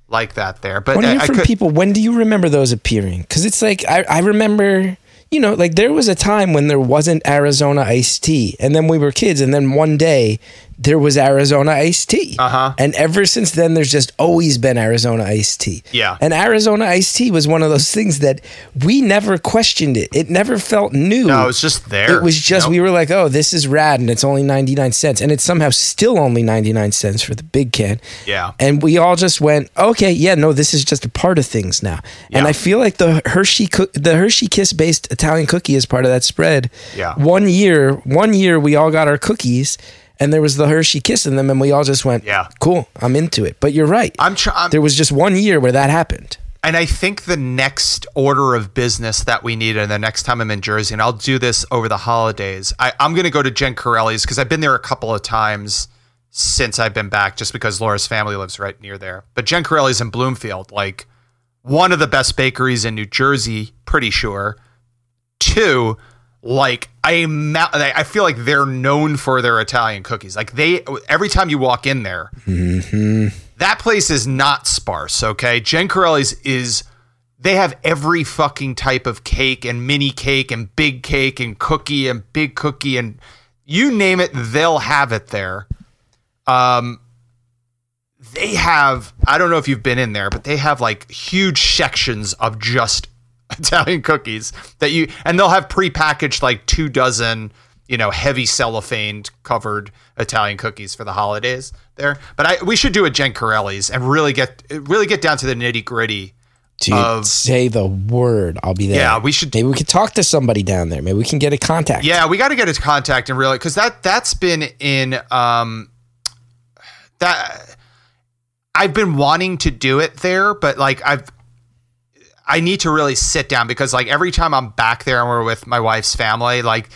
like that there. But to I, I from could, people. When do you remember those appearing? Because it's like I, I remember, you know, like there was a time when there wasn't Arizona iced tea, and then we were kids, and then one day there was Arizona iced tea. Uh-huh. And ever since then, there's just always been Arizona iced tea. Yeah. And Arizona iced tea was one of those things that we never questioned it. It never felt new. no, it was just there. It was just Nope. we were like, oh, this is rad, and it's only ninety nine cents, and it's somehow still only ninety nine cents for the big can. Yeah. And we all just went, okay, yeah, no, this is just a part of things now. And I feel like the Hershey cook, the Hershey Kiss based Italian cookie is part of that spread. Yeah. One year, one year we all got our cookies, and there was the Hershey Kiss in them, and we all just went, Yeah. cool, I'm into it. But you're right. I'm trying. there was just one year where that happened. And I think the next order of business that we need, and the next time I'm in Jersey, and I'll do this over the holidays, I, I'm going to go to Gencarelli's because I've been there a couple of times since I've been back, just because Laura's family lives right near there. But Gencarelli's in Bloomfield, like one of the best bakeries in New Jersey, pretty sure. Two, like I, ma- I feel like they're known for their Italian cookies. Like they, every time you walk in there, that place is not sparse, okay? Gencarelli's is they have every fucking type of cake and mini cake and big cake and cookie and big cookie and you name it, they'll have it there. Um they have I don't know if you've been in there, but they have like huge sections of just [LAUGHS] Italian cookies that you and they'll have prepackaged like two dozen you know, heavy cellophane covered Italian cookies for the holidays there. But I we should do a Gencarelli's and really get really get down to the nitty gritty. Dude, Of- say the word. I'll be there. Yeah, we should- Maybe we could talk to somebody down there. Maybe we can get a contact. Yeah, we got to get a contact and really because that that's been in um that I've been wanting to do it there, but like I've I need to really sit down because like every time I'm back there and we're with my wife's family, like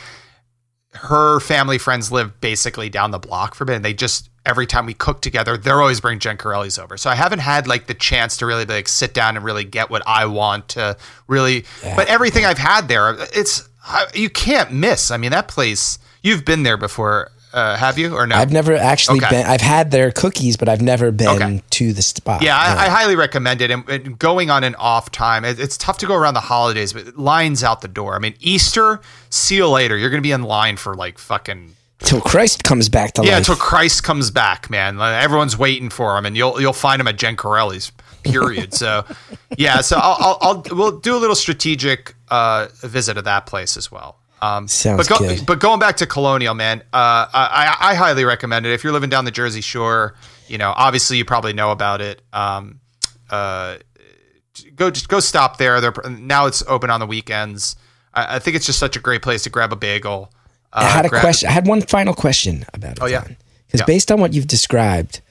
her family friends live basically down the block from it, and they just every time we cook together, they're always bring Gencarelli's over. So I haven't had like the chance to really like sit down and really get what I want to really. But everything I've had there, it's you can't miss. I mean, that place. You've been there before, uh, have you or no? I've never actually Okay. been. I've had their cookies, but I've never been Okay. to the spot. Yeah, I, I highly recommend it. And, and going on an off time, it, it's tough to go around the holidays, but lines out the door. I mean, Easter, see you later. You're going to be in line for like fucking till Christ comes back to yeah, life. until Christ comes back, man. Everyone's waiting for him, and you'll you'll find him at Gencarelli's. Period. so, [LAUGHS] yeah. So I'll, I'll, I'll we'll do a little strategic uh, visit of that place as well. Um, Sounds but go, good. But going back to Colonial, man, uh, I, I highly recommend it. If you're living down the Jersey Shore, you know, obviously you probably know about it. Um, uh, go just go stop there. They're, now it's open on the weekends. I, I think it's just such a great place to grab a bagel. Uh, I had a question. I had one final question about it. Oh, yeah. because Yeah. based on what you've described,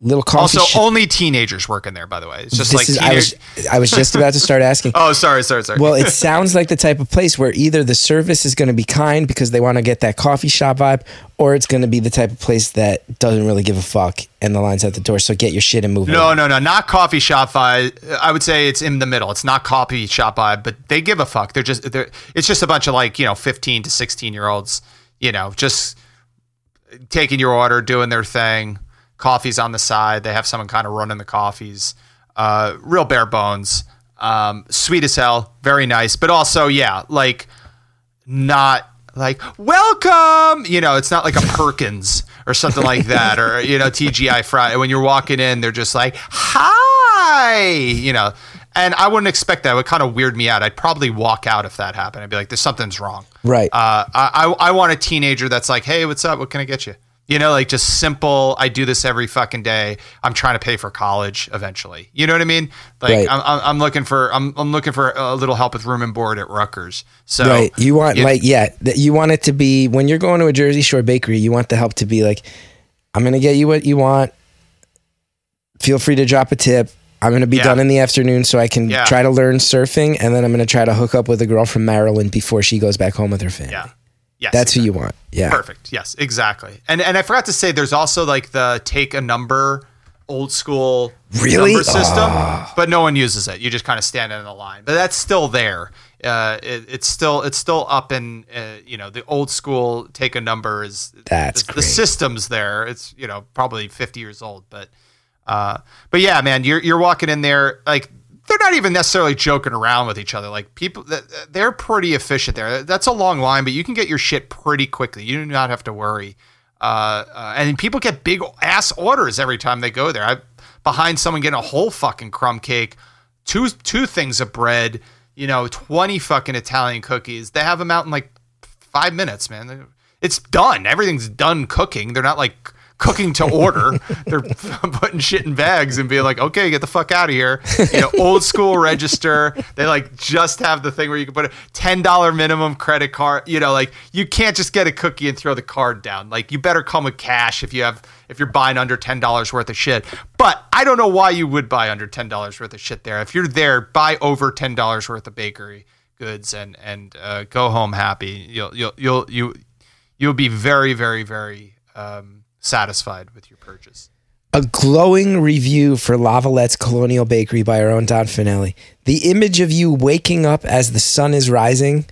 little coffee. Also, shop- only teenagers work in there. By the way, it's just like is, I was I was just about to start asking. [LAUGHS] Oh, sorry, sorry, sorry. Well, it sounds like the type of place where either the service is going to be kind because they want to get that coffee shop vibe, or it's going to be the type of place that doesn't really give a fuck and the lines at the door. So get your shit and move no, on. no, no, not coffee shop vibe. I would say it's in the middle. It's not coffee shop vibe, but they give a fuck. They're just they're. It's just a bunch of like you know fifteen to sixteen year olds. You know, just taking your order, doing their thing. Coffee's on the side. They have someone kind of running the coffees. Uh, real bare bones. Um, sweet as hell. Very nice, but also yeah, like not like welcome. You know, it's not like a Perkins or something like that, or you know, TGI Friday. When you're walking in, they're just like hi. You know, and I wouldn't expect that. It would kind of weird me out. I'd probably walk out if that happened. I'd be like, "There's something's wrong." Right. Uh, I, I I want a teenager that's like, "Hey, what's up? What can I get you?" You know, like just simple. I do this every fucking day. I'm trying to pay for college eventually. You know what I mean? Like Right. I'm, I'm I'm looking for I'm I'm looking for a little help with room and board at Rutgers. So right. You want you- like yeah, that you want it to be when you're going to a Jersey Shore bakery, you want the help to be like, I'm gonna get you what you want. Feel free to drop a tip. I'm gonna be Yeah. done in the afternoon so I can Yeah. try to learn surfing and then I'm gonna try to hook up with a girl from Maryland before she goes back home with her family. yeah. Yes, That's who you want. Yeah. Perfect. Yes, exactly. And and I forgot to say, there's also like the take a number, old school Really? number system, but no one uses it. You just kind of stand in the line, but that's still there. Uh, it, it's still it's still up in uh, you know the old school take a number is That's the, the system's there. It's you know probably 50 years old, but uh, but yeah, man, you're you're walking in there like they're not even necessarily joking around with each other. Like people, they're pretty efficient there. That's a long line, but you can get your shit pretty quickly. You do not have to worry. Uh, uh, and people get big ass orders every time they go there. I behind someone getting a whole fucking crumb cake, two two things of bread, you know, twenty fucking Italian cookies. They have them out in like five minutes, man. It's done. Everything's done cooking. They're not like cooking to order. They're [LAUGHS] putting shit in bags and being like, okay, get the fuck out of here. You know, old school register. They like just have the thing where you can put a ten dollar minimum credit card. You know, like you can't just get a cookie and throw the card down. Like you better come with cash if you have if you're buying under ten dollars worth of shit. But I don't know why you would buy under ten dollars worth of shit there. If you're there, buy over ten dollars worth of bakery goods and and uh, go home happy. You'll you'll you'll you you'll be very very very um, satisfied with your purchase. A glowing review for Lavallette's Colonial Bakery by our own Don Fanelli. The image of you waking up as the sun is rising,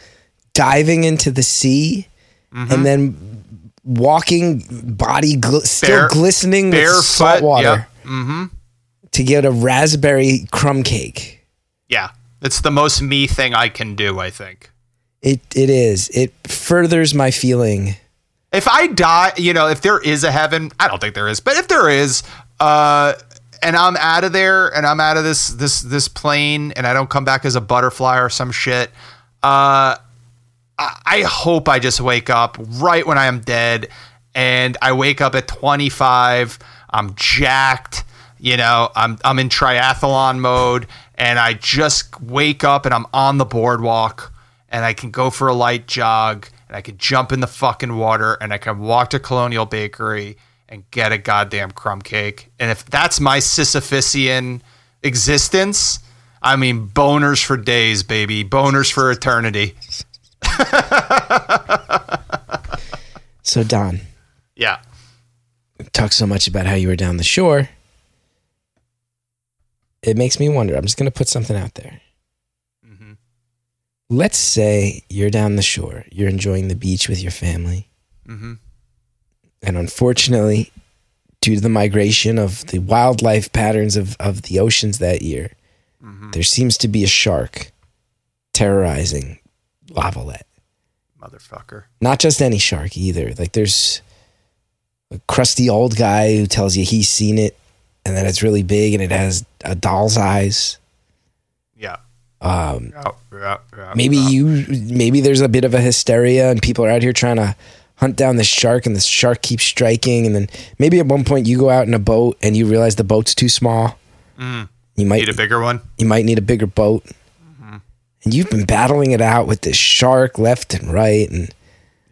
diving into the sea, Mm-hmm. and then walking, body gl- still Bare- glistening with Barefoot, salt water Yep. Mm-hmm. to get a raspberry crumb cake. Yeah, it's the most me thing I can do. I think. It it is. It furthers my feeling. If I die, you know, if there is a heaven, I don't think there is, but if there is, uh, and I'm out of there, and I'm out of this this this plane, and I don't come back as a butterfly or some shit, uh, I, I hope I just wake up right when I am dead, and I wake up at 25. I'm jacked. You know, I'm I'm in triathlon mode, and I just wake up and I'm on the boardwalk, and I can go for a light jog, and I could jump in the fucking water, and I can walk to Colonial Bakery and get a goddamn crumb cake. And if that's my Sisyphusian existence, I mean, boners for days, baby. Boners for eternity. [LAUGHS] So Don, Yeah. talk so much about how you were down the shore. It makes me wonder. I'm just going to put something out there. Let's say you're down the shore, you're enjoying the beach with your family. Mhm. And unfortunately, due to the migration of the wildlife patterns of, of the oceans that year, there seems to be a shark terrorizing Lavallette. Motherfucker. Not just any shark either. Like there's a crusty old guy who tells you he's seen it and that it's really big and it has a doll's eyes. Yeah. Um, Yeah, yeah, yeah, maybe you maybe there's a bit of a hysteria and people are out here trying to hunt down this shark and the shark keeps striking and then maybe at one point you go out in a boat and you realize the boat's too small. You might need a bigger one. you might need a bigger boat. And you've been battling it out with this shark left and right. And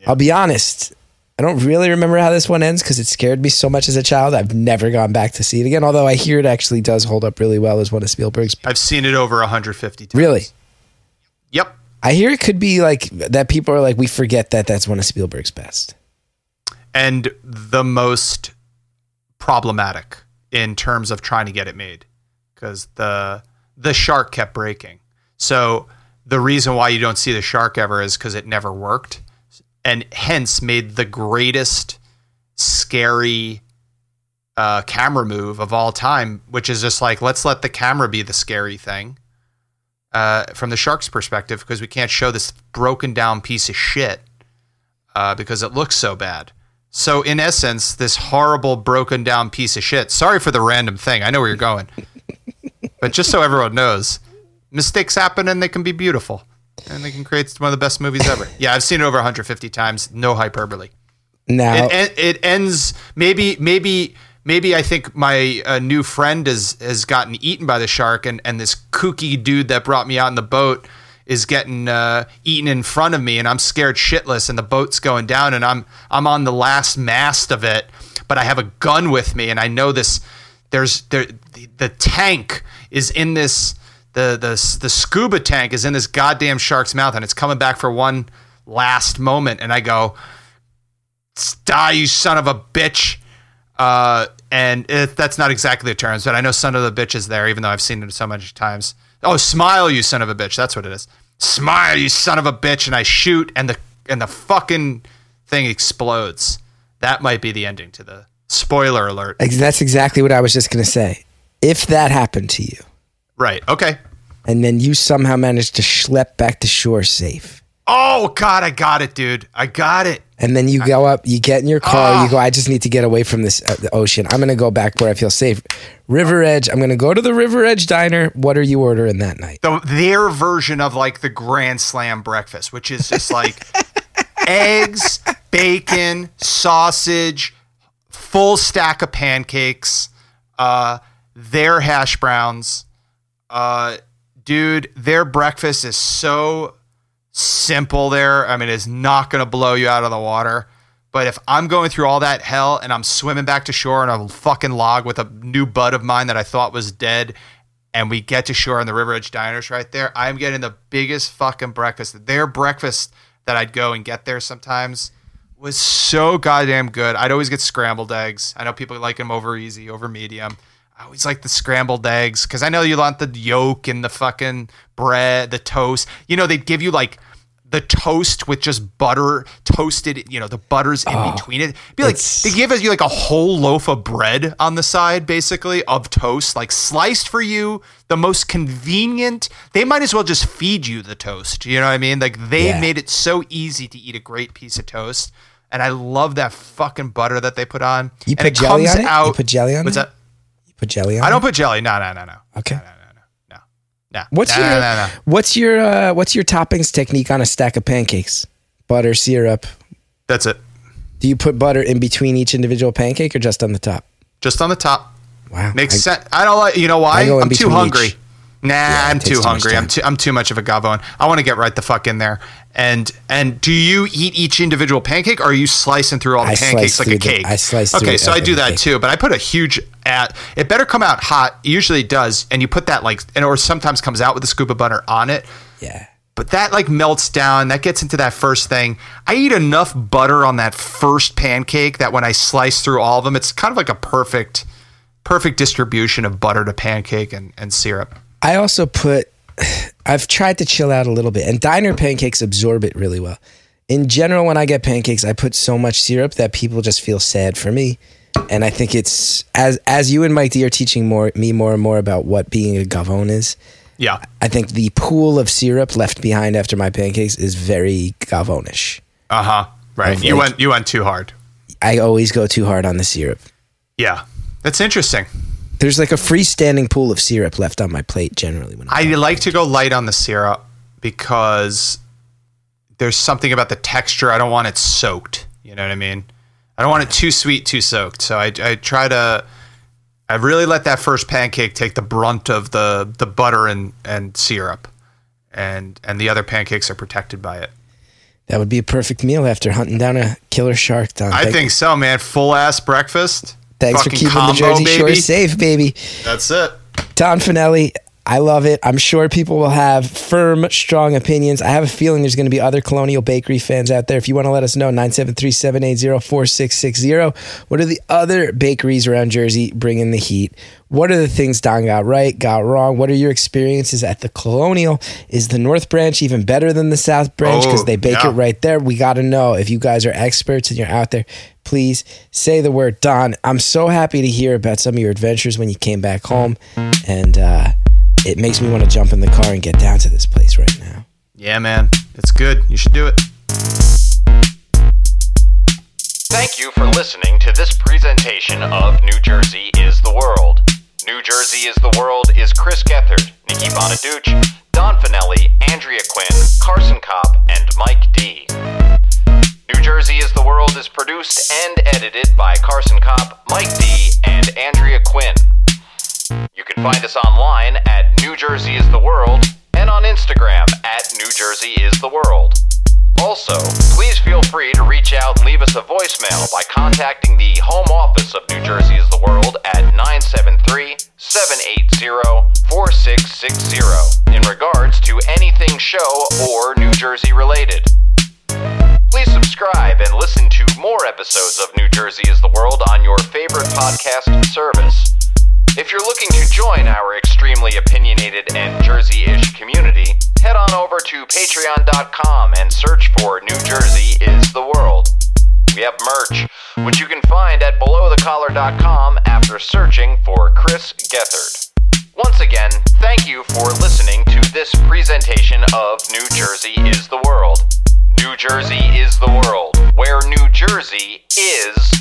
I'll be honest, I don't really remember how this one ends because it scared me so much as a child. I've never gone back to see it again. Although I hear it actually does hold up really well as one of Spielberg's. I've seen it over 150 times. Really? Yep. I hear it could be like that people are like, we forget that that's one of Spielberg's best. And the most problematic in terms of trying to get it made because the the shark kept breaking. So the reason why you don't see the shark ever is because it never worked, and hence made the greatest scary uh, camera move of all time, which is just like let's let the camera be the scary thing uh, from the shark's perspective because we can't show this broken down piece of shit uh, because it looks so bad. So in essence, this horrible broken down piece of shit. Sorry for the random thing. I know where you're going, [LAUGHS] but just so everyone knows, mistakes happen and they can be beautiful, and they can create one of the best movies ever. Yeah, I've seen it over 150 times. No hyperbole. Now, It, it, ends maybe maybe maybe I think my uh, new friend has has gotten eaten by the shark, and and this kooky dude that brought me out in the boat is getting uh, eaten in front of me, and I'm scared shitless, and the boat's going down, and I'm I'm on the last mast of it, but I have a gun with me, and I know this. There's there the, the tank is in this the the the scuba tank is in this goddamn shark's mouth, and it's coming back for one last moment, and I go die, you son of a bitch. Uh, and it, that's not exactly the terms, but I know son of the bitch is there, even though I've seen it so many times. Oh, smile, you son of a bitch. That's what it is. Smile, you son of a bitch. And I shoot, and the and the fucking thing explodes. That might be the ending to the spoiler alert. that's exactly what I was just to say. If that happened to you, Right. Okay. and then you somehow managed to schlep back to shore safe, Oh God, I got it, dude. I got it. and then you go up, you get in your car, Ah. you go, I just need to get away from this uh, the ocean. I'm going to go back where I feel safe. River Edge, I'm going to go to the River Edge Diner. What are you ordering that night? the their version of like the grand slam breakfast, which is just like [LAUGHS] eggs, bacon, sausage, full stack of pancakes, uh, their hash browns. Uh, dude, their breakfast is so simple there. I mean, it's not going to blow you out of the water. But if I'm going through all that hell and I'm swimming back to shore on a fucking log with a new bud of mine that I thought was dead, and we get to shore in the River Edge Diners right there, I'm getting the biggest fucking breakfast. Their breakfast that I'd go and get there sometimes was so goddamn good. I'd always get scrambled eggs. I know people like them over easy, over medium. I always like the scrambled eggs because I know you want the yolk and the fucking bread, the toast. You know, they'd give you like the toast with just butter toasted, you know, the butter's in ah, between it. It'd be like they give us you like a whole loaf of bread on the side, basically, of toast, like sliced for you, the most convenient. They might as well just feed you the toast. You know what I mean? Like they Yeah. made it so easy to eat a great piece of toast. And I love that fucking butter that they put on. You and put it jelly comes on it? You out. put jelly on What's it? that? Put jelly on I don't put jelly. No, no, no, no. Okay. No, no, no, no. No. What's no, your no, no, no. what's your uh, what's your toppings technique on a stack of pancakes? butter, syrup. That's it. Do you put butter in between each individual pancake or just on the top? Just on the top. Wow. Makes I- sense. I don't like. You know why? I go in I'm too hungry. each. Nah, it I'm too too hungry. I'm too. I'm too much of a gavone. I want to get right the fuck in there. And and do you eat each individual pancake, or are you slicing through all the I pancakes like a through the- cake? I slice Okay, so I do that cake. too. But I put a huge at. It better come out hot. Usually it does, and you put that like, and or sometimes comes out with a scoop of butter on it. Yeah. But that like melts down. That gets into that first thing. I eat enough butter on that first pancake that when I slice through all of them, it's kind of like a perfect, perfect distribution of butter to pancake and, and syrup. I also put, I've tried to chill out a little bit, and diner pancakes absorb it really well. In general, when I get pancakes, I put so much syrup that people just feel sad for me. And I think it's as as you and Mike D are teaching more me more and more about what being a gavone is. Yeah. I think the pool of syrup left behind after my pancakes is very gavonish. Uh huh. Right. Of You like- went you went too hard. I always go too hard on the syrup. Yeah. That's interesting. There's like a freestanding pool of syrup left on my plate generally when i. i like to go light on the syrup because there's something about the texture. I don't want it soaked. You know what I mean? I don't want it too sweet, too soaked. So I, I try to. I really let that first pancake take the brunt of the the butter and and syrup, and and the other pancakes are protected by it. that would be a perfect meal after hunting down a killer shark. Don, I think so, man. Full ass breakfast. Thanks for Fucking keeping the combo, Jersey Shore baby. safe, baby. That's it. Don Fanelli, I love it. I'm sure people will have firm, strong opinions. I have a feeling there's going to be other Colonial Bakery fans out there. If you want to let us know, 973 780 4660. What are the other bakeries around Jersey bringing the heat? What are the things Don got right, got wrong? What are your experiences at the Colonial? Is the North Branch even better than the South Branch? Because Oh, they bake yeah. it right there. We got to know if you guys are experts and you're out there. Please say the word Don. I'm so happy to hear about some of your adventures when you came back home, and uh, it makes me want to jump in the car and get down to this place right now. Yeah, man. It's good. You should do it. Thank you for listening to this presentation of New Jersey is the World. New Jersey is the World is Chris Gethard, Nikki Bonaduce, Don Fanelli, Andrea Quinn, Carson Kopp, and Mike D. New Jersey is the World is produced and edited by Carson Kopp, Mike D, and Andrea Quinn. You can find us online at New Jersey is the World and on Instagram at New Jersey is the World. Also, please feel free to reach out and leave us a voicemail by contacting the home office of New Jersey is the World at 973 780 4660 in regards to anything show or New Jersey related. Please subscribe and listen to more episodes of New Jersey is the World on your favorite podcast service. If you're looking to join our extremely opinionated and Jersey ish community, head on over to patreon.com and search for New Jersey is the World. We have merch, which you can find at belowthecollar.com after searching for Chris Gethard. Once again, thank you for listening to this presentation of New Jersey is the World. New Jersey is the world, where New Jersey is